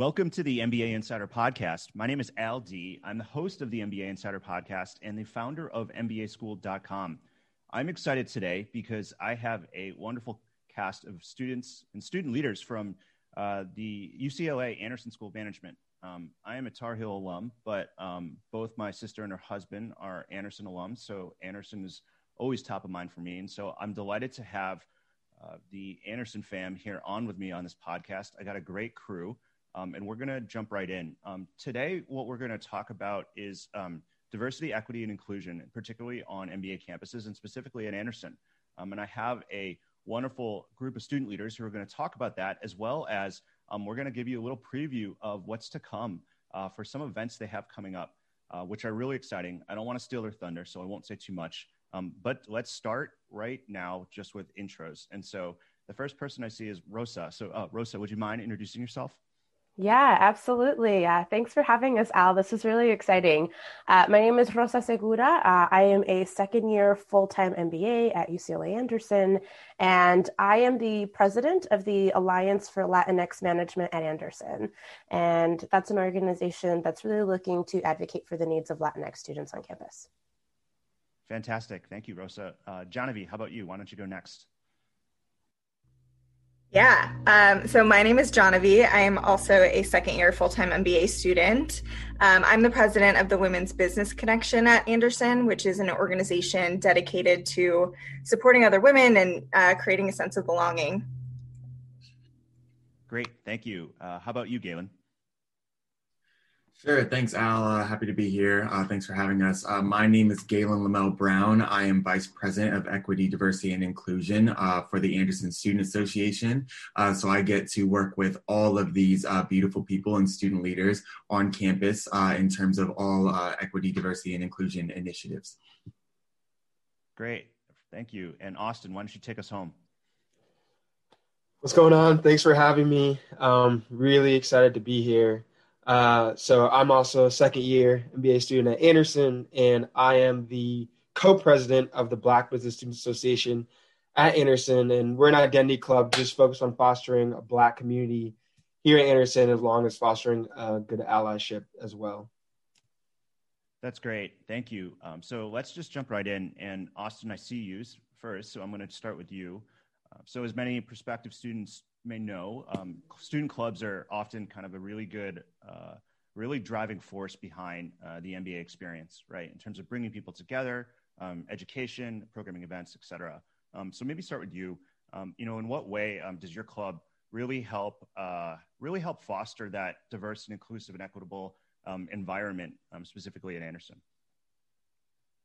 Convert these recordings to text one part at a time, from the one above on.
Welcome to the MBA Insider Podcast. My name is Al D. I'm the host of the MBA Insider Podcast and the founder of MBAschool.com. I'm excited today because I have a wonderful cast of students and student leaders from uh, the UCLA Anderson School of Management. Um, I am a Tar Heel alum, but um, both my sister and her husband are Anderson alums, so Anderson is always top of mind for me. And so I'm delighted to have uh, the Anderson fam here on with me on this podcast. I got a great crew. Um, and we're going to jump right in. Um, today, what we're going to talk about is um, diversity, equity, and inclusion, particularly on MBA campuses and specifically at Anderson. Um, and I have a wonderful group of student leaders who are going to talk about that, as well as um, we're going to give you a little preview of what's to come uh, for some events they have coming up, uh, which are really exciting. I don't want to steal their thunder, so I won't say too much. Um, but let's start right now just with intros. And so the first person I see is Rosa. So, uh, Rosa, would you mind introducing yourself? Yeah, absolutely. Uh, thanks for having us, Al. This is really exciting. Uh, my name is Rosa Segura. Uh, I am a second year full time MBA at UCLA Anderson, and I am the president of the Alliance for Latinx Management at Anderson. And that's an organization that's really looking to advocate for the needs of Latinx students on campus. Fantastic. Thank you, Rosa. Uh, Genevieve, how about you? Why don't you go next? Yeah. Um, so my name is Genevieve. I am also a second year full time MBA student. Um, I'm the president of the Women's Business Connection at Anderson, which is an organization dedicated to supporting other women and uh, creating a sense of belonging. Great. Thank you. Uh, how about you, Galen? Sure. Thanks, Al. Uh, happy to be here. Uh, thanks for having us. Uh, my name is Galen Lamel Brown. I am Vice President of Equity, Diversity, and Inclusion uh, for the Anderson Student Association. Uh, so I get to work with all of these uh, beautiful people and student leaders on campus in terms of all equity, diversity, and inclusion initiatives. Great. Thank you. And Austin, why don't you take us home? What's going on? Thanks for having me. Um, really excited to be here. Uh, so I'm also a second year MBA student at Anderson, and I am the co-president of the Black Business Students Association at Anderson. And we're an identity club just focused on fostering a Black community here at Anderson, as long as fostering a good allyship as well. That's great. Thank you. Um, so let's just jump right in. And Austin, I see you first, so I'm going to start with you. Uh, so, as many prospective students may know, um, student clubs are often kind of a really good, uh, really driving force behind uh, the MBA experience, right? In terms of bringing people together, um, education, programming events, et cetera. Um, so maybe start with you. Um, you know, in what way um, does your club really help, uh, really help foster that diverse and inclusive and equitable um, environment, specifically at Anderson?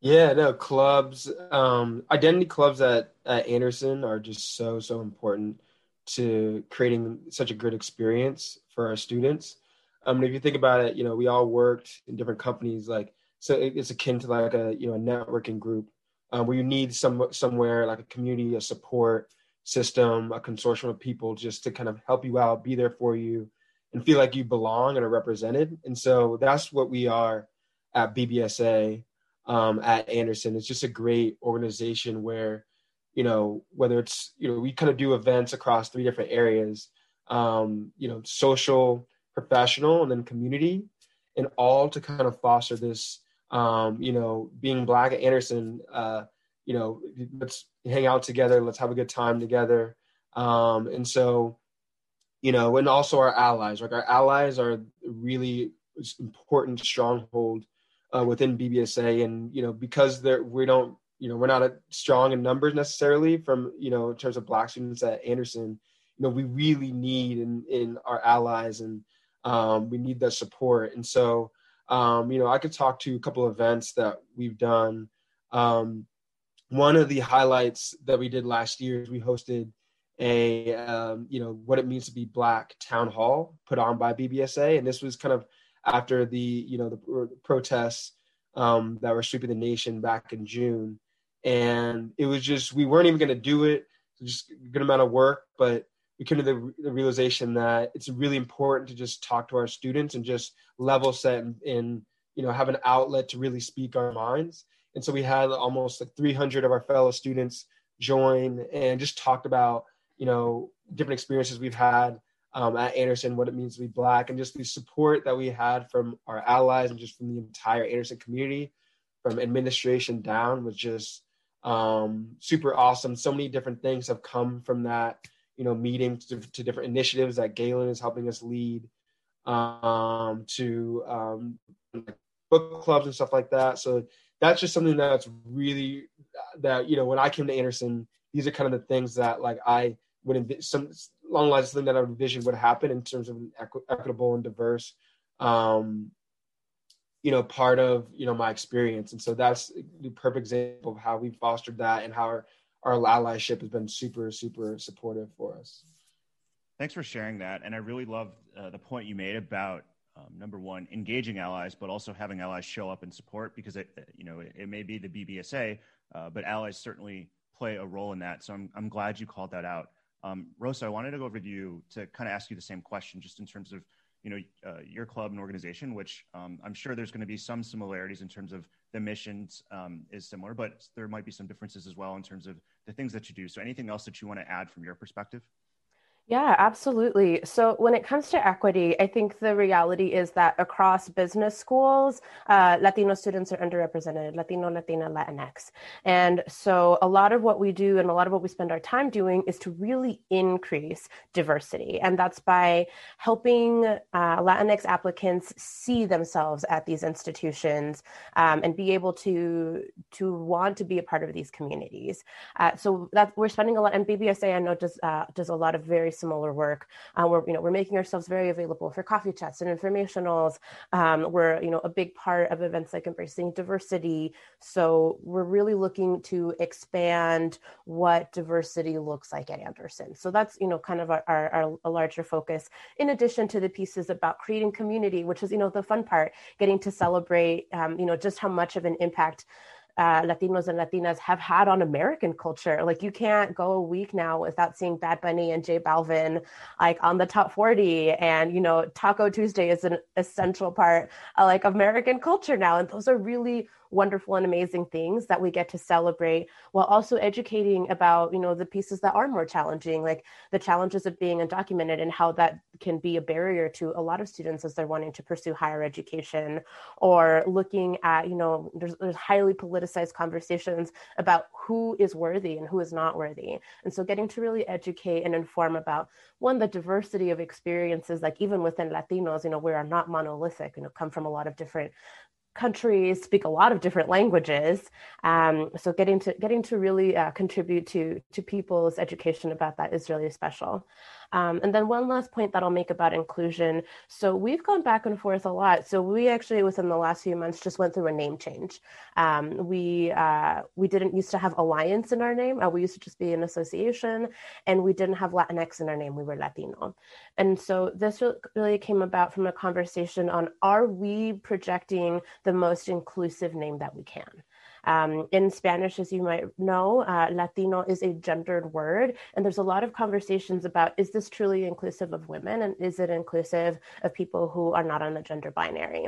Yeah, no, clubs, identity clubs at, at Anderson are just so, so important to creating such a good experience for our students. Um, if you think about it, you know, we all worked in different companies, like so it's akin to like a you know a networking group um, where you need some somewhere like a community, a support system, a consortium of people just to kind of help you out, be there for you, and feel like you belong and are represented. And so that's what we are at BBSA um, at Anderson. It's just a great organization where you know whether it's you know we kind of do events across three different areas um, you know social professional and then community and all to kind of foster this um, you know being black at anderson uh, you know let's hang out together let's have a good time together. Um, and so you know and also our allies like our allies are really important stronghold uh, within bbsa and you know because we don't you know we're not strong in numbers necessarily from you know in terms of black students at anderson. You know we really need in in our allies and um, we need that support. And so um, you know i could talk to a couple of events that we've done. Um, one of the highlights that we did last year is we hosted a um, you know what it means to be black town hall put on by BBSA, and this was kind of after the you know the protests um, that were sweeping the nation back in June, and it was just we weren't even going to do it, just a good amount of work, but we came to the, the, realization that it's really important to just talk to our students and just level set and, and you know have an outlet to really speak our minds. And so we had almost like 300 of our fellow students join and just talked about you know different experiences we've had um, at Anderson, what it means to be black, and just the support that we had from our allies and just from the entire Anderson community, from administration down, was just um, super awesome. So many different things have come from that, you know, meeting to, to different initiatives that Galen is helping us lead, um, to um, book clubs and stuff like that. So that's just something that's really that you know when I came to Anderson, these are kind of the things that like I would env- some long lines something that I would envision would happen in terms of an equi- equitable and diverse, um, you know, part of you know my experience, and so that's the perfect example of how we fostered that and how our, our allyship has been super super supportive for us. Thanks for sharing that, and I really love uh, the point you made about um, number one, engaging allies, but also having allies show up and support because it, you know, it, it may be the BBSA, uh, but allies certainly play a role in that. So I'm, I'm glad you called that out. Um, Rosa, I wanted to go over to you to kind of ask you the same question, just in terms of you know uh, your club and organization, which um, I'm sure there's going to be some similarities in terms of the missions um, is similar, but there might be some differences as well in terms of the things that you do. So anything else that you want to add from your perspective? Yeah, absolutely. So when it comes to equity, I think the reality is that across business schools, uh, Latino students are underrepresented, Latino, Latina, Latinx. And so a lot of what we do and a lot of what we spend our time doing is to really increase diversity. And that's by helping uh, Latinx applicants see themselves at these institutions um, and be able to, to want to be a part of these communities. Uh, so that we're spending a lot, and BBSA I know does, uh, does a lot of very similar work. Uh, we're, you know, we're making ourselves very available for coffee chats and informationals. Um, we're, you know, a big part of events like embracing diversity. So we're really looking to expand what diversity looks like at Anderson. So that's, you know, kind of our, our, our a larger focus. In addition to the pieces about creating community, which is, you know, the fun part, getting to celebrate, um, you know, just how much of an impact uh, Latinos and Latinas have had on American culture. Like you can't go a week now without seeing Bad Bunny and J Balvin like on the top 40. And, you know, Taco Tuesday is an essential part of like American culture now. And those are really wonderful and amazing things that we get to celebrate while also educating about you know the pieces that are more challenging like the challenges of being undocumented and how that can be a barrier to a lot of students as they're wanting to pursue higher education or looking at you know there's, there's highly politicized conversations about who is worthy and who is not worthy. And so getting to really educate and inform about one the diversity of experiences like even within latinos you know we are not monolithic you know come from a lot of different countries speak a lot of different languages um, so getting to getting to really uh, contribute to to people's education about that is really special um, and then one last point that I'll make about inclusion. So we've gone back and forth a lot. So we actually, within the last few months, just went through a name change. Um, we uh, we didn't used to have Alliance in our name. Uh, we used to just be an association, and we didn't have Latinx in our name. We were Latino, and so this really came about from a conversation on: Are we projecting the most inclusive name that we can? Um, in Spanish, as you might know, uh, Latino is a gendered word, and there's a lot of conversations about is this truly inclusive of women and is it inclusive of people who are not on the gender binary?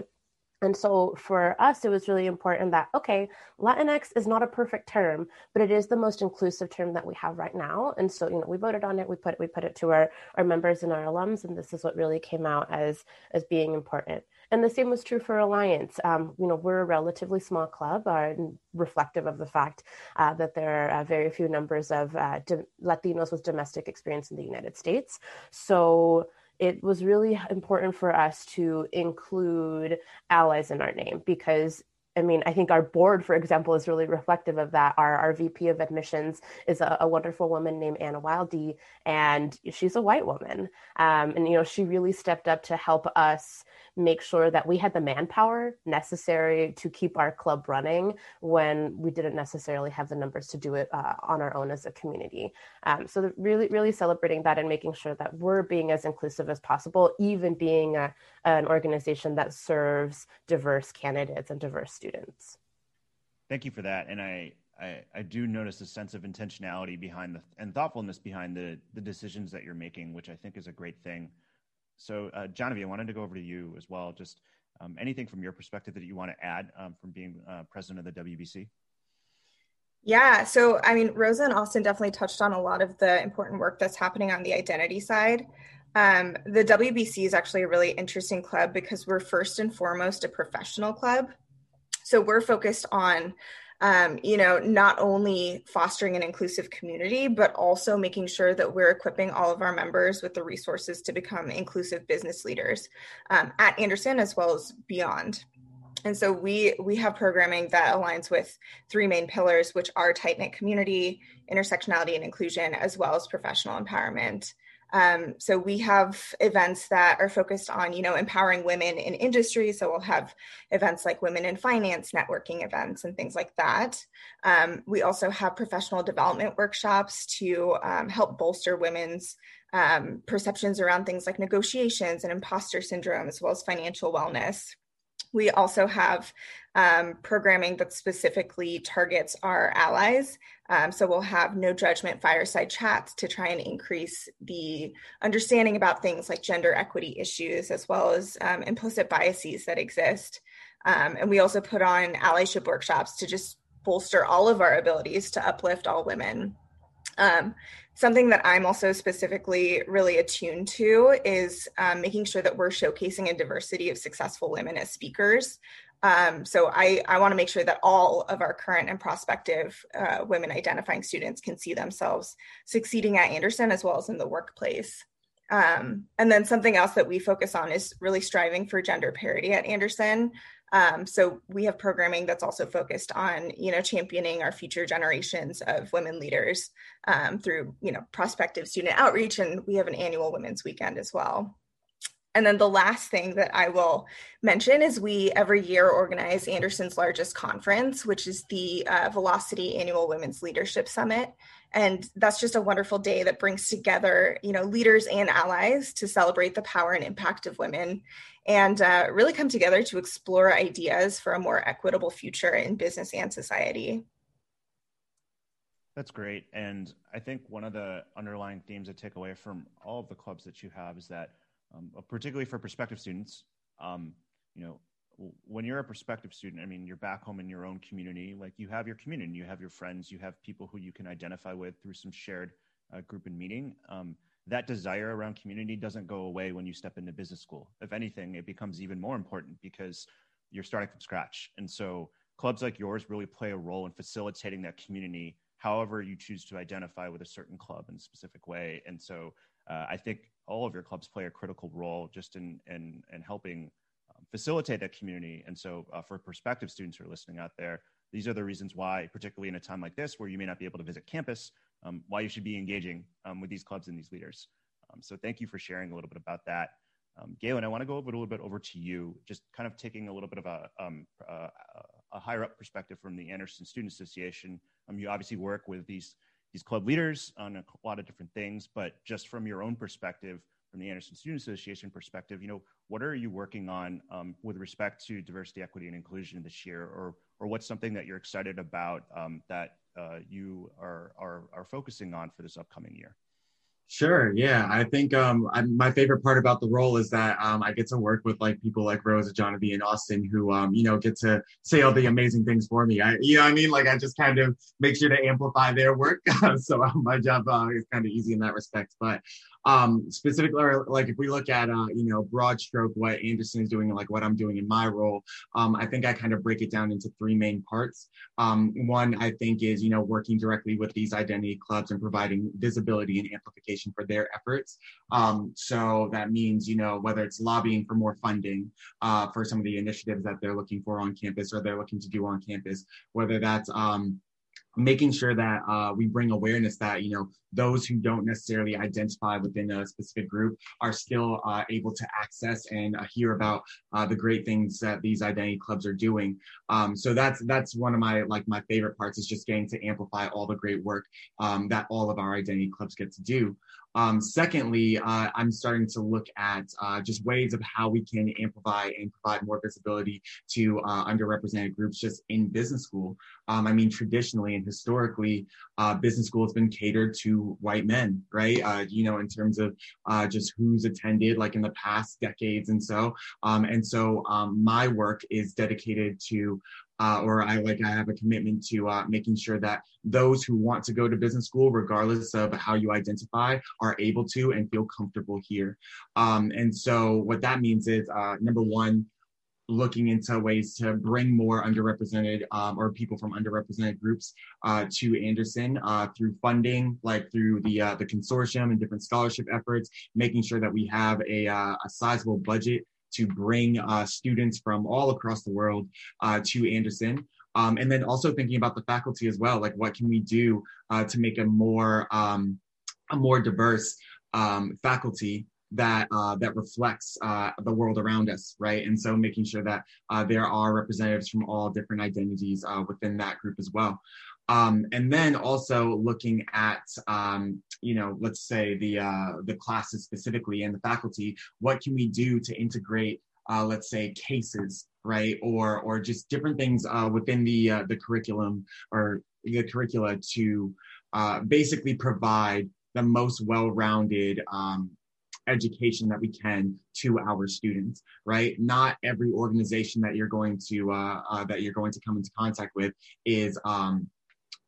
And so for us, it was really important that, okay, Latinx is not a perfect term, but it is the most inclusive term that we have right now. And so, you know, we voted on it, we put, we put it to our, our members and our alums, and this is what really came out as, as being important. And the same was true for Alliance. Um, you know, we're a relatively small club, uh, reflective of the fact uh, that there are uh, very few numbers of uh, Latinos with domestic experience in the United States. So it was really important for us to include allies in our name because I mean, I think our board, for example, is really reflective of that. Our, our VP of admissions is a, a wonderful woman named Anna Wildy, and she's a white woman. Um, and, you know, she really stepped up to help us make sure that we had the manpower necessary to keep our club running when we didn't necessarily have the numbers to do it uh, on our own as a community. Um, so really, really celebrating that and making sure that we're being as inclusive as possible, even being a, an organization that serves diverse candidates and diverse students. Thank you for that. And I, I, I, do notice a sense of intentionality behind the and thoughtfulness behind the the decisions that you're making, which I think is a great thing. So, uh, Genevieve, I wanted to go over to you as well. Just um, anything from your perspective that you want to add um, from being uh, president of the WBC? Yeah, so I mean, Rosa and Austin definitely touched on a lot of the important work that's happening on the identity side. Um, the WBC is actually a really interesting club because we're first and foremost a professional club. So we're focused on um, you know, not only fostering an inclusive community, but also making sure that we're equipping all of our members with the resources to become inclusive business leaders um, at Anderson as well as beyond. And so we we have programming that aligns with three main pillars, which are tight knit community, intersectionality and inclusion, as well as professional empowerment. Um, so we have events that are focused on, you know, empowering women in industry. So we'll have events like women in finance, networking events, and things like that. Um, we also have professional development workshops to um, help bolster women's um, perceptions around things like negotiations and imposter syndrome, as well as financial wellness. We also have um, programming that specifically targets our allies. Um, so we'll have no judgment fireside chats to try and increase the understanding about things like gender equity issues, as well as um, implicit biases that exist. Um, and we also put on allyship workshops to just bolster all of our abilities to uplift all women. Um, something that I'm also specifically really attuned to is um, making sure that we're showcasing a diversity of successful women as speakers. Um, so I, I want to make sure that all of our current and prospective uh, women identifying students can see themselves succeeding at Anderson as well as in the workplace. Um, and then something else that we focus on is really striving for gender parity at Anderson. Um, so we have programming that's also focused on, you know, championing our future generations of women leaders um, through, you know, prospective student outreach, and we have an annual women's weekend as well. And then the last thing that I will mention is we every year organize Anderson's largest conference, which is the uh, Velocity Annual Women's Leadership Summit. And that's just a wonderful day that brings together, you know, leaders and allies to celebrate the power and impact of women and uh, really come together to explore ideas for a more equitable future in business and society. That's great. And I think one of the underlying themes I take away from all of the clubs that you have is that um, uh, particularly for prospective students. Um, you know, when you're a prospective student, I mean, you're back home in your own community. Like you have your community, you have your friends, you have people who you can identify with through some shared uh, group and meeting. Um, that desire around community doesn't go away when you step into business school. If anything, it becomes even more important because you're starting from scratch. And so clubs like yours really play a role in facilitating that community, however you choose to identify with a certain club in a specific way. And so uh, I think all of your clubs play a critical role just in in, in helping um, facilitate that community. And so, uh, for prospective students who are listening out there, these are the reasons why, particularly in a time like this, where you may not be able to visit campus, um, why you should be engaging um, with these clubs and these leaders. Um, so, thank you for sharing a little bit about that. Um, Galen, I want to go a little bit over to you, just kind of taking a little bit of a, um, uh, a higher up perspective from the Anderson Student Association. you obviously work with these these club leaders on a lot of different things, but just from your own perspective, from the Anderson Student Association perspective, you know, what are you working on um, with respect to diversity, equity, and inclusion this year, or or what's something that you're excited about um, that uh, you are, are are focusing on for this upcoming year? Sure. Yeah. I think um, I, my favorite part about the role is that um, I get to work with like people like Rosa, Genevieve, and Austin who, um, you know, get to say all the amazing things for me. I, you know I mean? Like I just kind of make sure to amplify their work. so um, my job uh, is kind of easy in that respect. But um, specifically, like if we look at, uh, you know, broad stroke, what Anderson is doing, like what I'm doing in my role, um, I think I kind of break it down into three main parts. Um, one, I think, is, you know, working directly with these identity clubs and providing visibility and amplification for their efforts. Um, so that means, you know, whether it's lobbying for more funding uh, for some of the initiatives that they're looking for on campus or they're looking to do on campus, whether that's um, making sure that uh, we bring awareness that you know those who don't necessarily identify within a specific group are still uh, able to access and uh, hear about uh, the great things that these identity clubs are doing. Um, so that's that's one of my like my favorite parts is just getting to amplify all the great work um, that all of our identity clubs get to do um, secondly, uh, I'm starting to look at uh, just ways of how we can amplify and provide more visibility to uh, underrepresented groups just in business school. Um, I mean, traditionally and historically, uh, business school has been catered to white men, right? Uh, you know, in terms of uh, just who's attended, like in the past decades and so. Um, and so um, my work is dedicated to uh, or I like I have a commitment to uh, making sure that those who want to go to business school, regardless of how you identify, are able to and feel comfortable here. Um, and so what that means is uh, number one, looking into ways to bring more underrepresented um, or people from underrepresented groups uh, to Anderson uh, through funding, like through the uh, the consortium and different scholarship efforts, making sure that we have a, uh, a sizable budget to bring uh, students from all across the world uh, to Anderson. Um, and then also thinking about the faculty as well, like what can we do uh, to make a more um, a more diverse um, faculty that uh, that reflects uh, the world around us, right? And so making sure that uh, there are representatives from all different identities uh, within that group as well. Um, and then also looking at, um, you know, let's say the uh, the classes specifically and the faculty, what can we do to integrate, uh, let's say, cases, right, or or just different things uh, within the uh, the curriculum or the curricula to uh, basically provide the most well-rounded um, education that we can to our students right? Not every organization that you're going to uh, uh, that you're going to come into contact with is um,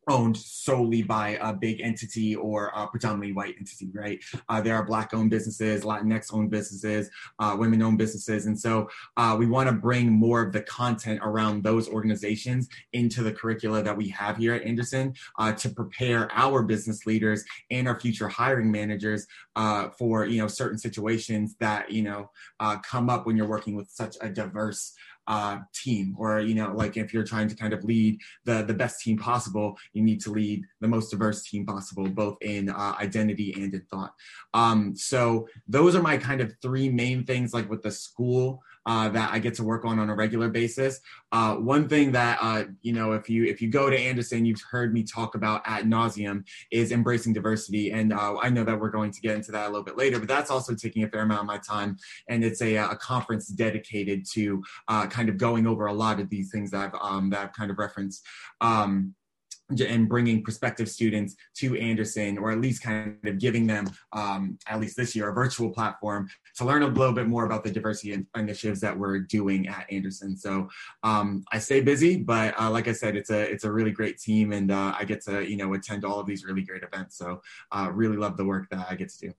owned solely by a big entity or a predominantly white entity, right? Uh, there are black owned businesses, Latinx owned businesses, uh, women owned businesses. And so uh, we want to bring more of the content around those organizations into the curricula that we have here at Anderson uh, to prepare our business leaders and our future hiring managers uh, for, you know, certain situations that, you know, uh, come up when you're working with such a diverse uh, team or you know like if you're trying to kind of lead the the best team possible you need to lead the most diverse team possible both in uh, identity and in thought um, so those are my kind of three main things like with the school uh, that I get to work on on a regular basis. Uh, one thing that uh, you know, if you if you go to Anderson, you've heard me talk about at nauseum is embracing diversity, and uh, I know that we're going to get into that a little bit later. But that's also taking a fair amount of my time, and it's a, a conference dedicated to uh, kind of going over a lot of these things that I've um, that I've kind of referenced. Um, and bringing prospective students to Anderson, or at least kind of giving them, um, at least this year, a virtual platform to learn a little bit more about the diversity initiatives that we're doing at Anderson. So um, I stay busy, but uh, like I said, it's a it's a really great team, and uh, I get to you know attend all of these really great events. So uh, really love the work that I get to do.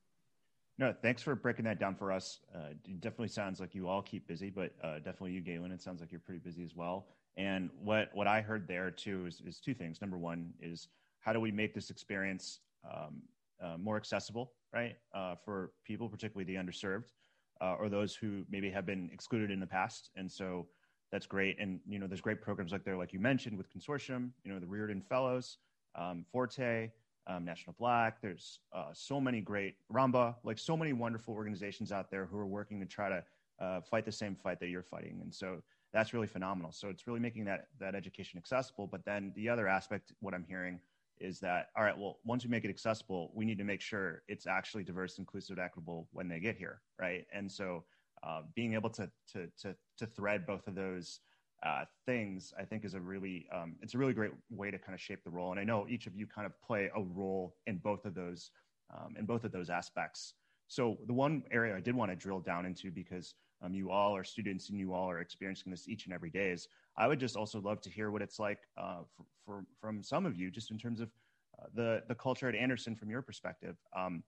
No, thanks for breaking that down for us. Uh, it definitely sounds like you all keep busy, but uh, definitely you, Galen, it sounds like you're pretty busy as well. And what what I heard there too is, is two things. Number one is how do we make this experience um, uh, more accessible, right, uh, for people, particularly the underserved uh, or those who maybe have been excluded in the past. And so that's great. And you know, there's great programs like there, like you mentioned, with Consortium. You know, the Riordan Fellows, um, Forte. Um, National Black. There's uh, so many great ROMBA, like so many wonderful organizations out there who are working to try to uh, fight the same fight that you're fighting. And so that's really phenomenal. So it's really making that that education accessible. But then the other aspect, what I'm hearing is that all right, well, once we make it accessible, we need to make sure it's actually diverse, inclusive, equitable when they get here, right? And so uh, being able to to to to thread both of those uh, things, I think, is a really um, it's a really great way to kind of shape the role. And I know each of you kind of play a role in both of those um, in both of those aspects. So the one area I did want to drill down into because um, you all are students and you all are experiencing this each and every day is I would just also love to hear what it's like uh, for, for, from some of you, just in terms of uh, the, the culture at Anderson from your perspective. Um,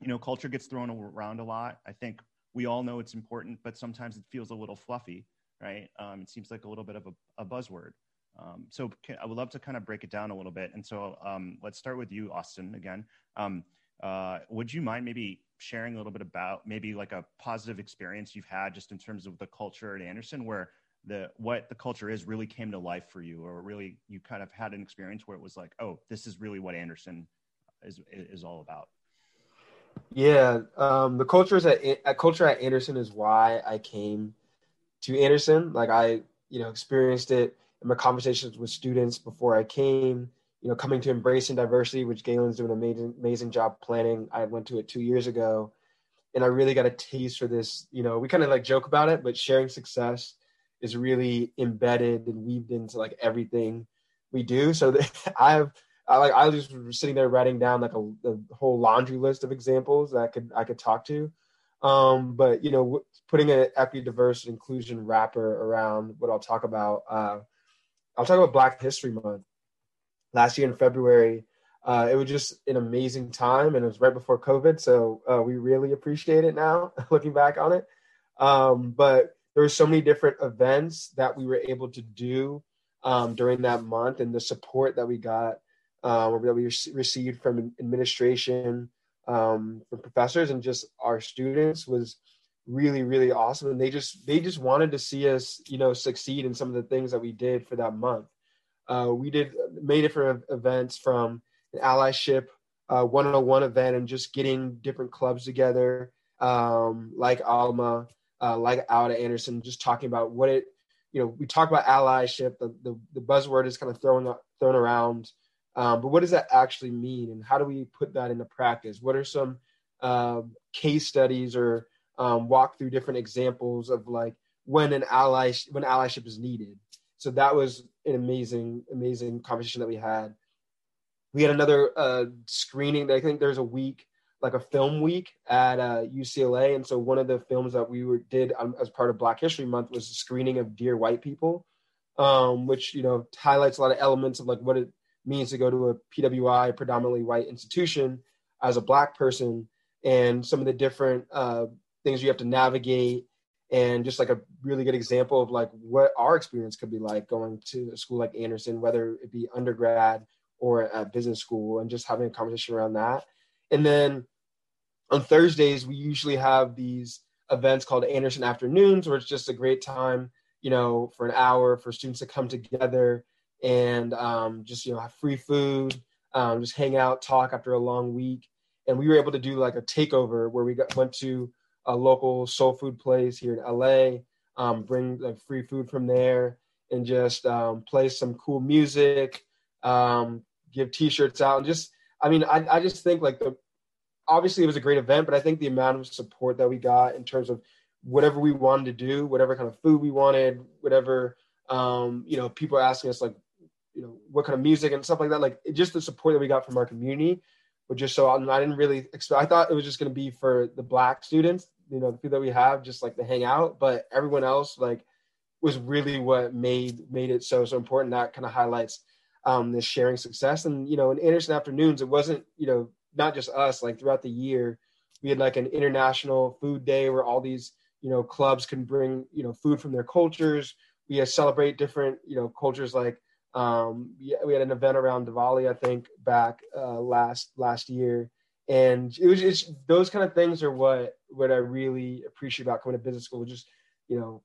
you know, culture gets thrown around a lot. I think we all know it's important, but sometimes it feels a little fluffy, right? Um, it seems like a little bit of a, a buzzword. Um, so can, I would love to kind of break it down a little bit. And so um, let's start with you, Austin, again. Um, uh, would you mind maybe sharing a little bit about maybe like a positive experience you've had just in terms of the culture at Anderson where the what the culture is really came to life for you or really you kind of had an experience where it was like, oh, this is really what Anderson is is all about? Yeah, um, the culture is at, at culture at Anderson is why I came to Anderson. Like I, you know, experienced it in my conversations with students before I came. You know, coming to embracing diversity, which Galen's doing an amazing, amazing job planning. I went to it two years ago, and I really got a taste for this. You know, we kind of like joke about it, but sharing success is really embedded and weaved into like everything we do. So I have I like I was sitting there writing down like a, a, whole laundry list of examples that I could I could talk to. Um, but you know, putting an equity, diverse, inclusion wrapper around what I'll talk about. Uh, I'll talk about Black History Month. Last year in February, uh, it was just an amazing time, and it was right before COVID, so uh, we really appreciate it now, looking back on it. Um, but there were so many different events that we were able to do um, during that month, and the support that we got um, that we received from administration, um, from professors, and just our students was really really awesome. And they just they just wanted to see us, you know, succeed in some of the things that we did for that month. Uh, we did many different events from an allyship uh, 101 event and just getting different clubs together, um, like Alma, uh, like at Anderson, just talking about what it, you know, we talk about allyship. The the, the buzzword is kind of thrown thrown around um, but what does that actually mean, and how do we put that into practice? What are some uh, case studies or um, walk through different examples of like when an ally when allyship is needed? So that was an amazing, amazing conversation that we had. We had another uh, screening. I think there's a week, like a film week at uh, UCLA, and so one of the films that we were, did um, as part of Black History Month was a screening of Dear White People, um, which you know highlights a lot of elements of like what it means to go to a PWI, predominantly white institution, as a black person, and some of the different uh, things you have to navigate, and just like a really good example of like what our experience could be like going to a school like Anderson, whether it be undergrad or at business school, and just having a conversation around that. And then on Thursdays, we usually have these events called Anderson Afternoons, where it's just a great time, you know, for an hour for students to come together and um, just you know have free food, um, just hang out, talk after a long week. And we were able to do like a takeover where we got, went to a local soul food place here in LA, um, bring like free food from there, and just um, play some cool music, um, give T-shirts out, and just I mean I, I just think like the obviously it was a great event, but I think the amount of support that we got in terms of whatever we wanted to do, whatever kind of food we wanted, whatever um, you know, people asking us like, you know what kind of music and stuff like that. Like just the support that we got from our community, but just so I didn't really expect. I thought it was just going to be for the black students, you know, the people that we have, just like to hang out. But everyone else, like, was really what made made it so so important. That kind of highlights um, this sharing success. And you know, in Anderson afternoons, it wasn't you know not just us. Like throughout the year, we had like an international food day where all these you know clubs can bring you know food from their cultures. We celebrate different you know cultures like um, yeah, we had an event around Diwali, I think, back uh, last last year, and it was just those kind of things are what what I really appreciate about coming to business school. Just you know,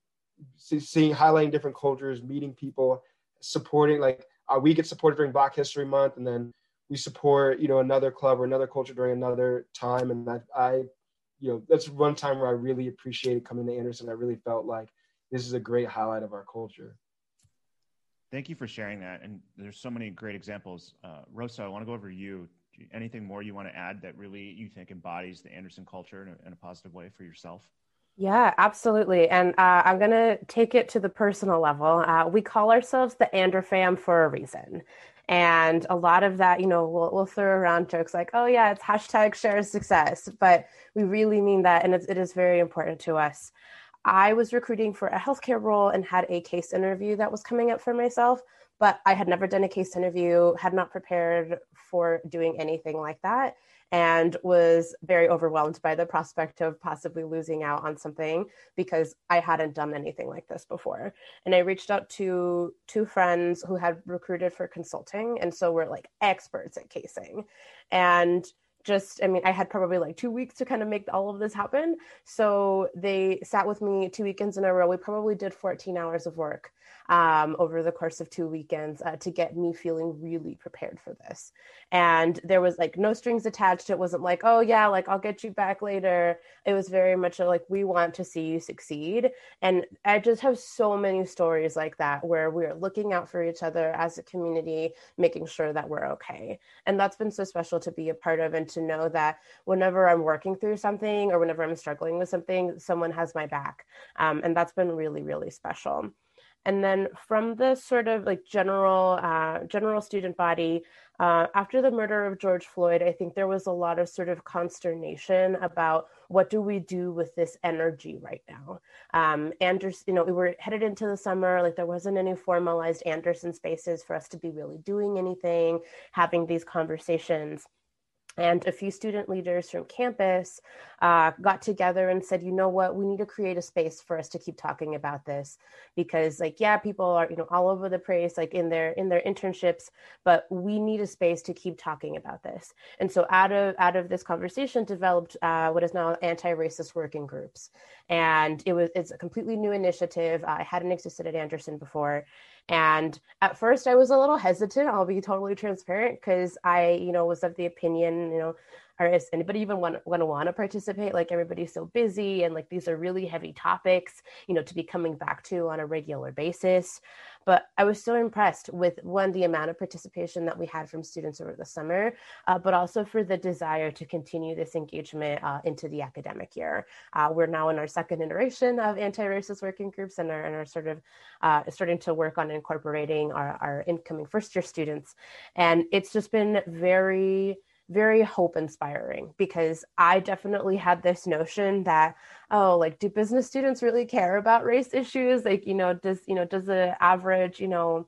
seeing highlighting different cultures, meeting people, supporting like uh, we get supported during Black History Month, and then we support you know another club or another culture during another time, and that I you know that's one time where I really appreciated coming to Anderson. I really felt like this is a great highlight of our culture. Thank you for sharing that. And there's so many great examples. Uh, Rosa, I want to go over you. Anything more you want to add that really you think embodies the Anderson culture in a, in a positive way for yourself? Yeah, absolutely. And uh, I'm going to take it to the personal level. Uh, we call ourselves the Ander fam for a reason. And a lot of that, you know, we'll, we'll throw around jokes like, oh, yeah, it's hashtag share success. But we really mean that. And it is very important to us. I was recruiting for a healthcare role and had a case interview that was coming up for myself. but I had never done a case interview, had not prepared for doing anything like that and was very overwhelmed by the prospect of possibly losing out on something because I hadn't done anything like this before. And I reached out to two friends who had recruited for consulting and so were like experts at casing. And just i mean i had probably like two weeks to kind of make all of this happen so they sat with me two weekends in a row we probably did 14 hours of work um, over the course of two weekends uh, to get me feeling really prepared for this. And there was like no strings attached. It wasn't like, oh, yeah, like I'll get you back later. It was very much like, we want to see you succeed. And I just have so many stories like that where we're looking out for each other as a community, making sure that we're okay. And that's been so special to be a part of and to know that whenever I'm working through something or whenever I'm struggling with something, someone has my back. Um, and that's been really, really special. And then from the sort of like general uh, general student body uh, after the murder of george floyd i think there was a lot of sort of consternation about what do we do with this energy right now? Um, anderson you know we were headed into the summer like there wasn't any formalized anderson spaces for us to be really doing anything having these conversations and a few student leaders from campus uh, got together and said you know what? We need to create a space for us to keep talking about this. Because like yeah people are you know all over the place like in their in their internships but we need a space to keep talking about this. And so out of out of this conversation developed uh, what is now anti-racist working groups. And it was it's a completely new initiative. Uh, i hadn't existed at anderson before and at first, I was a little hesitant. I'll be totally transparent because I, you know, was of the opinion, you know, or is anybody even want going to want to participate? Like everybody's so busy, and like these are really heavy topics, you know, to be coming back to on a regular basis. But I was so impressed with one, the amount of participation that we had from students over the summer, uh, but also for the desire to continue this engagement uh, into the academic year. Uh, we're now in our second iteration of anti-racist working groups and are, and are sort of uh, starting to work on incorporating our, our incoming first year students. And it's just been very, very hope inspiring because I definitely had this notion that oh like do business students really care about race issues? Like you know does you know does the average you know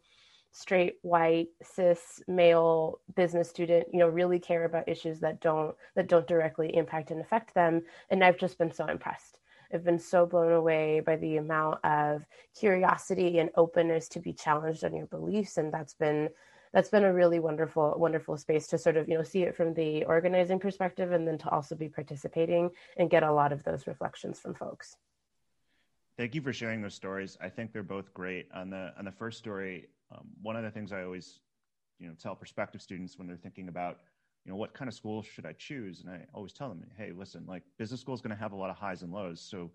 straight white cis male business student you know really care about issues that don't that don't directly impact and affect them? And I've just been so impressed. I've been so blown away by the amount of curiosity and openness to be challenged on your beliefs and that's been that's been a really wonderful wonderful space to sort of you know see it from the organizing perspective and then to also be participating and get a lot of those reflections from folks. Thank you for sharing those stories. I think they're both great. On the on the first story um, one of the things i always you know tell prospective students when they're thinking about you know what kind of school should i choose? And i always tell them hey listen like business school is going to have a lot of highs and lows. So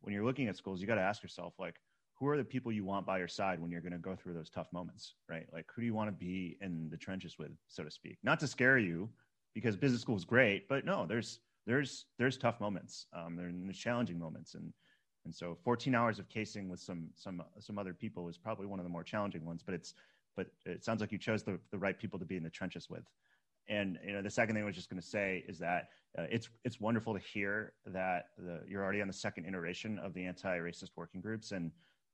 when you're looking at schools you got to ask yourself like who are the people you want by your side when you're going to go through those tough moments, right? Like, who do you want to be in the trenches with, so to speak? Not to scare you, because business school is great, but no, there's there's there's tough moments, um, there's challenging moments, and and so 14 hours of casing with some some some other people is probably one of the more challenging ones. But it's but it sounds like you chose the the right people to be in the trenches with. And you know, the second thing I was just going to say is that uh, it's it's wonderful to hear that the, you're already on the second iteration of the anti-racist working groups, and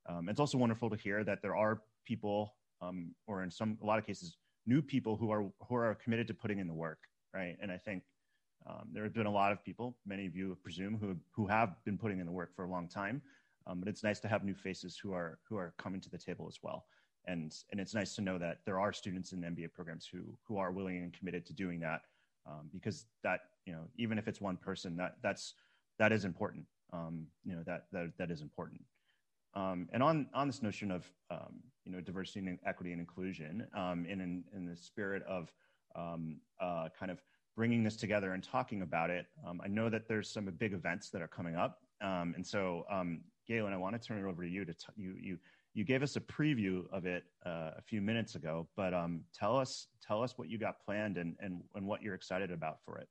um, it's also wonderful to hear that there are people, um, or in some a lot of cases, new people who are who are committed to putting in the work, right? And I think um, there have been a lot of people, many of you presume, who who have been putting in the work for a long time. Um, but it's nice to have new faces who are who are coming to the table as well. And and it's nice to know that there are students in MBA programs who who are willing and committed to doing that, um, because that you know even if it's one person, that that's that is important. Um, you know that that that is important. Um, and on, on this notion of um, you know diversity and equity and inclusion, um, in, in, in the spirit of um, uh, kind of bringing this together and talking about it, um, I know that there's some big events that are coming up, um, and so Galen, I want to turn it over to you to t- you you you gave us a preview of it uh, a few minutes ago, but tell us tell us what you got planned and, and and what you're excited about for it.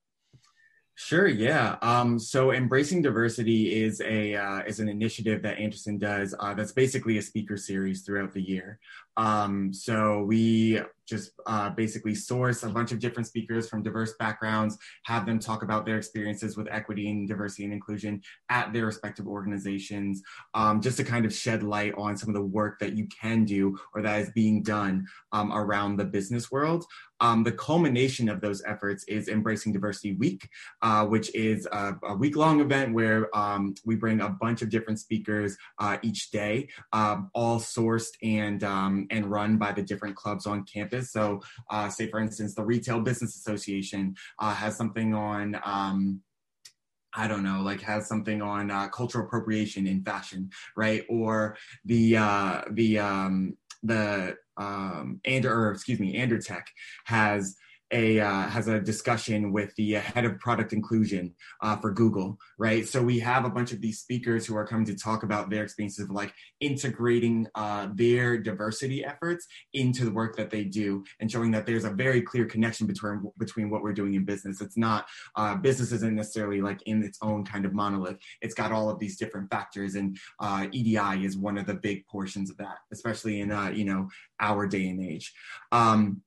Sure. Yeah. Um, so embracing diversity is a uh, is an initiative that Anderson does. Uh, that's basically a speaker series throughout the year. Um, so we just uh, basically source a bunch of different speakers from diverse backgrounds, have them talk about their experiences with equity and diversity and inclusion at their respective organizations, um, just to kind of shed light on some of the work that you can do or that is being done um, around the business world. Um, the culmination of those efforts is Embracing Diversity Week, uh, which is a, a week long event where um, we bring a bunch of different speakers uh, each day, um, all sourced and, um, and run by the different clubs on campus. So, uh, say for instance, the Retail Business Association uh, has something on. Um, I don't know, like has something on uh, cultural appropriation in fashion, right? Or the uh, the um, the um, and or excuse me, Andertech has a uh, has a discussion with the head of product inclusion uh, for Google, right? So we have a bunch of these speakers who are coming to talk about their experiences of like integrating uh, their diversity efforts into the work that they do, and showing that there's a very clear connection between between what we're doing in business. It's not uh, business isn't necessarily like in its own kind of monolith. It's got all of these different factors, and uh, EDI is one of the big portions of that, especially in uh, you know our day and age. Um,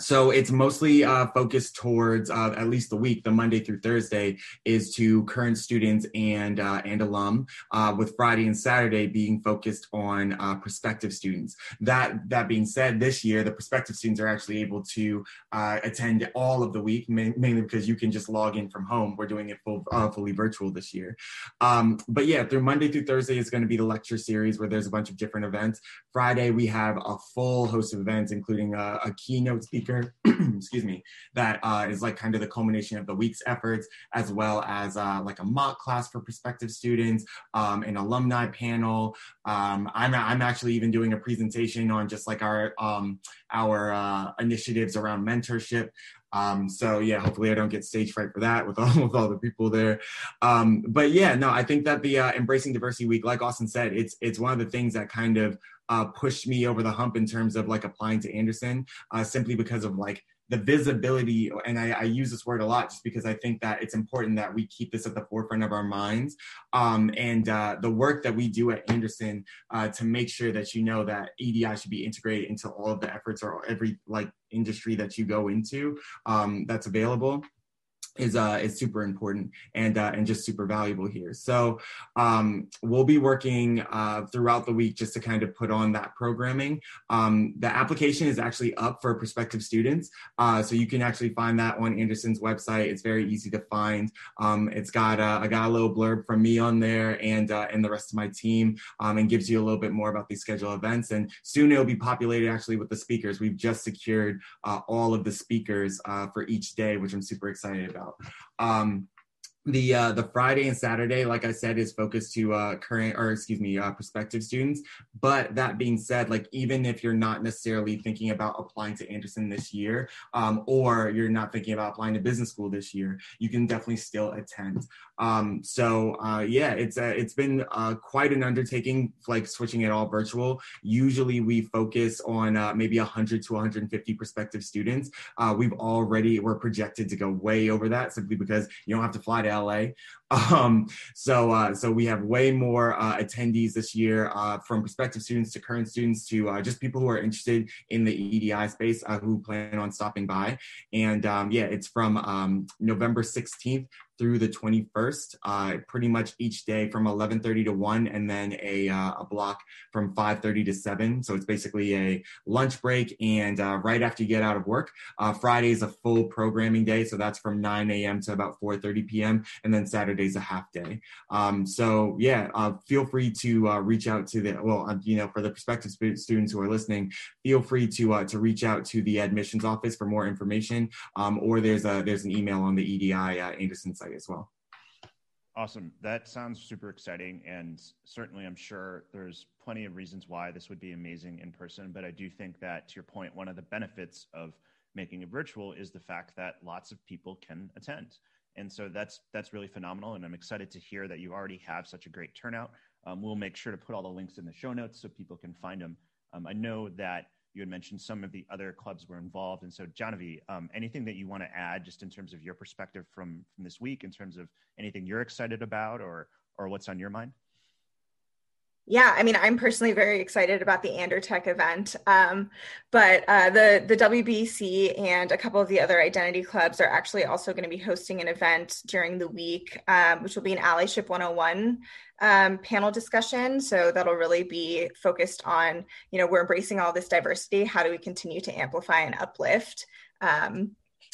so it's mostly uh, focused towards uh, at least the week the monday through thursday is to current students and uh, and alum uh, with friday and saturday being focused on uh, prospective students. That that being said this year the prospective students are actually able to uh, attend all of the week mainly because you can just log in from home. We're doing it full, fully virtual this year. Um, but yeah through monday through thursday is going to be the lecture series where there's a bunch of different events. Friday we have a full host of events including a, a keynote speaker excuse me, that uh, is like kind of the culmination of the week's efforts, as well as uh, like a mock class for prospective students, um, an alumni panel. Um, I'm, I'm actually even doing a presentation on just like our um, our uh, initiatives around mentorship. Um, so yeah, hopefully I don't get stage fright for that with all with all the people there. Um, but yeah, no, I think that the uh, embracing diversity week, like Austin said, it's it's one of the things that kind of uh, pushed me over the hump in terms of like applying to Anderson, uh, simply because of like the visibility and I, I, use this word a lot just because i think that it's important that we keep this at the forefront of our minds. Um, and uh, the work that we do at anderson uh, to make sure that you know that edi should be integrated into all of the efforts or every like industry that you go into um, that's available is uh is super important and uh, and just super valuable here. So um, we'll be working uh, throughout the week just to kind of put on that programming. Um, the application is actually up for prospective students, uh, so you can actually find that on Anderson's website. It's very easy to find. Um, it's got a, I got a little blurb from me on there and uh, and the rest of my team, um, and gives you a little bit more about these scheduled events. And soon it'll be populated actually with the speakers. We've just secured uh, all of the speakers uh, for each day, which I'm super excited about. Um, the uh, the Friday and Saturday, like I said, is focused to uh, current or excuse me, uh, prospective students. But that being said, like even if you're not necessarily thinking about applying to Anderson this year, um, or you're not thinking about applying to business school this year, you can definitely still attend. Um, so uh, yeah, it's uh, it's been uh, quite an undertaking, like switching it all virtual. Usually we focus on uh, maybe 100 to 150 prospective students. Uh, we've already we're projected to go way over that simply because you don't have to fly to LA. Um, so uh, so we have way more attendees this year from prospective students to current students to just people who are interested in the EDI space who plan on stopping by. And um, yeah, it's from um, November 16th through the 21st, uh, pretty much each day from 11:30 to 1, and then a, uh, a block from 5:30 to 7. So it's basically a lunch break, and uh, right after you get out of work. Uh, Friday is a full programming day, so that's from 9 a.m. to about 4:30 p.m., and then Saturday's a half day. Um, so yeah, uh, feel free to uh, reach out to the well, you know, for the prospective students who are listening, feel free to to reach out to the admissions office for more information, um, or there's a there's an email on the EDI Anderson site as well. Awesome. That sounds super exciting. And certainly, I'm sure there's plenty of reasons why this would be amazing in person. But I do think that, to your point, one of the benefits of making it virtual is the fact that lots of people can attend. And so that's that's really phenomenal. And I'm excited to hear that you already have such a great turnout. Um, we'll make sure to put all the links in the show notes so people can find them. Um, I know that you had mentioned some of the other clubs were involved. And so, Genevieve, um, anything that you want to add just in terms of your perspective from, from this week, in terms of anything you're excited about or, or what's on your mind? Yeah, I mean, I'm personally very excited about the Andertech event, um, but uh, the the WBC and a couple of the other identity clubs are actually also going to be hosting an event during the week, um, which will be an Allyship 101 um, panel discussion. So that'll really be focused on, you know, we're embracing all this diversity. How do we continue to amplify and uplift? Um,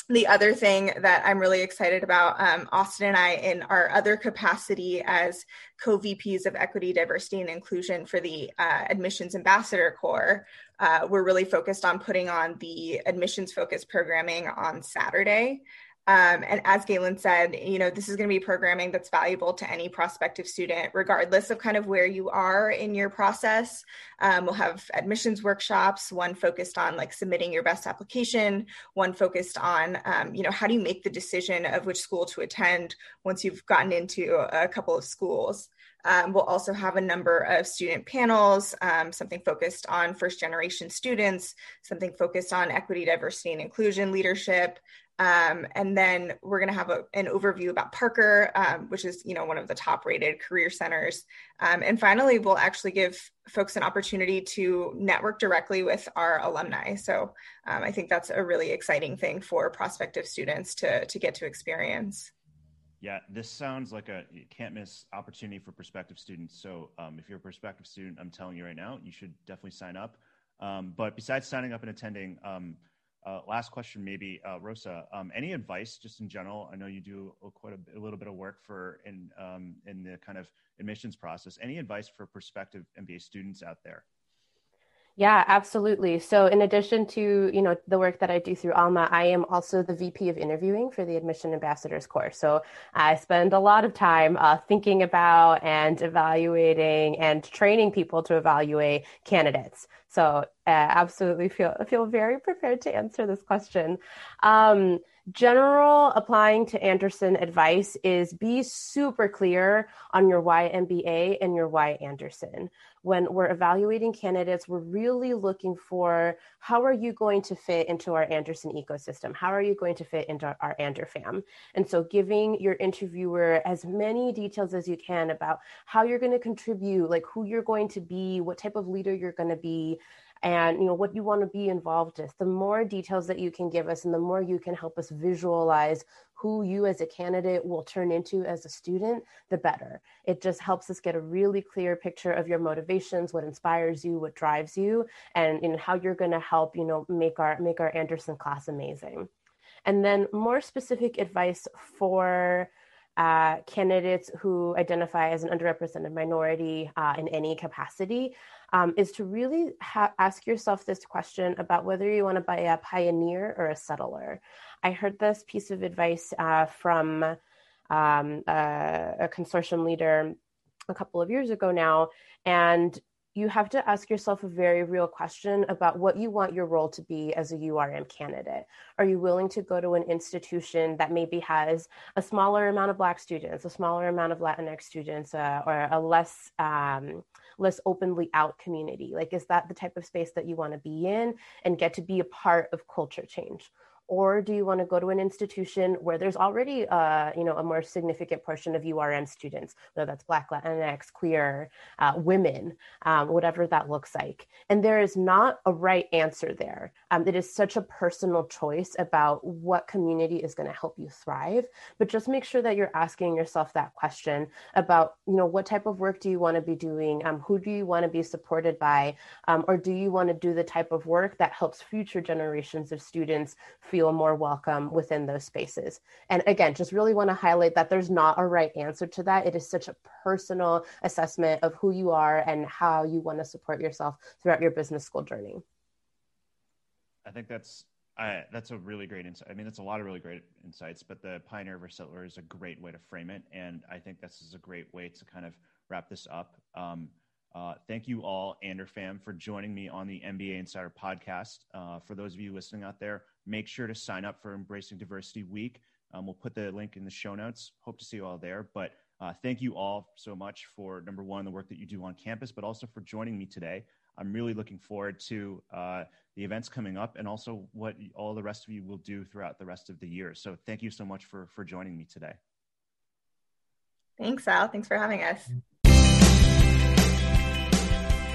the other thing that I'm really excited about, um, Austin and I, in our other capacity as co VPs of Equity, Diversity, and Inclusion for the uh, Admissions Ambassador Corps, uh, we're really focused on putting on the admissions focused programming on Saturday. Um, and as Galen said, you know, this is going to be programming that's valuable to any prospective student, regardless of kind of where you are in your process. Um, we'll have admissions workshops, one focused on like submitting your best application, one focused on, um, you know, how do you make the decision of which school to attend once you've gotten into a couple of schools. Um, we'll also have a number of student panels, um, something focused on first generation students, something focused on equity, diversity, and inclusion leadership, um, and then we're going to have a, an overview about Parker, um, which is you know one of the top rated career centers. Um, and finally, we'll actually give folks an opportunity to network directly with our alumni. So um, I think that's a really exciting thing for prospective students to to get to experience. Yeah, this sounds like a can't miss opportunity for prospective students. So um, if you're a prospective student, I'm telling you right now, you should definitely sign up. Um, but besides signing up and attending last question, maybe uh, Rosa. Um, any advice, just in general? I know you do quite a, little bit of work for in um, in the kind of admissions process. Any advice for prospective MBA students out there? Yeah, absolutely. So in addition to, you know, the work that I do through Alma, I am also the VP of interviewing for the Admission Ambassadors Corps. So I spend a lot of time uh, thinking about and evaluating and training people to evaluate candidates. So uh, absolutely feel feel very prepared to answer this question. Um, general applying to Anderson advice is be super clear on your why MBA and your why Anderson when we're evaluating candidates, we're really looking for how are you going to fit into our Anderson ecosystem? How are you going to fit into our AnderFam? And so giving your interviewer as many details as you can about how you're going to contribute, like who you're going to be, what type of leader you're going to be, and you know what you want to be involved with. The more details that you can give us and the more you can help us visualize who you as a candidate will turn into as a student the better. It just helps us get a really clear picture of your motivations what inspires you what drives you and you know how you're going to help you know make our make our anderson class amazing. And then more specific advice for uh, candidates who identify as an underrepresented minority uh, in any capacity um, is to really ha- ask yourself this question about whether you want to be a pioneer or a settler. I heard this piece of advice uh, from um, a, a consortium leader a couple of years ago now, and you have to ask yourself a very real question about what you want your role to be as a URM candidate. Are you willing to go to an institution that maybe has a smaller amount of Black students, a smaller amount of Latinx students, uh, or a less um, less openly out community? Like, is that the type of space that you want to be in and get to be a part of culture change? Or do you want to go to an institution where there's already uh, you know a more significant portion of URM students, whether that's Black, Latinx, queer, uh, women, um, whatever that looks like? And there is not a right answer there. Um, it is such a personal choice about what community is going to help you thrive. But just make sure that you're asking yourself that question about you know what type of work do you want to be doing, um, who do you want to be supported by, um, or do you want to do the type of work that helps future generations of students feel more welcome within those spaces. And again, just really want to highlight that there's not a right answer to that. It is such a personal assessment of who you are and how you want to support yourself throughout your business school journey. I think that's I, that's a really great insight. I mean, that's a lot of really great insights, but the pioneer versus settler is a great way to frame it, and I think this is a great way to kind of wrap this up. Um, uh, thank you all, AnderFam, for joining me on the MBA Insider podcast. Uh, for those of you listening out there, make sure to sign up for Embracing Diversity Week. Um, we'll put the link in the show notes. Hope to see you all there. But uh, thank you all so much for number one, the work that you do on campus, but also for joining me today. I'm really looking forward to uh, the events coming up and also what all the rest of you will do throughout the rest of the year. So thank you so much for for joining me today. Thanks, Al. Thanks for having us.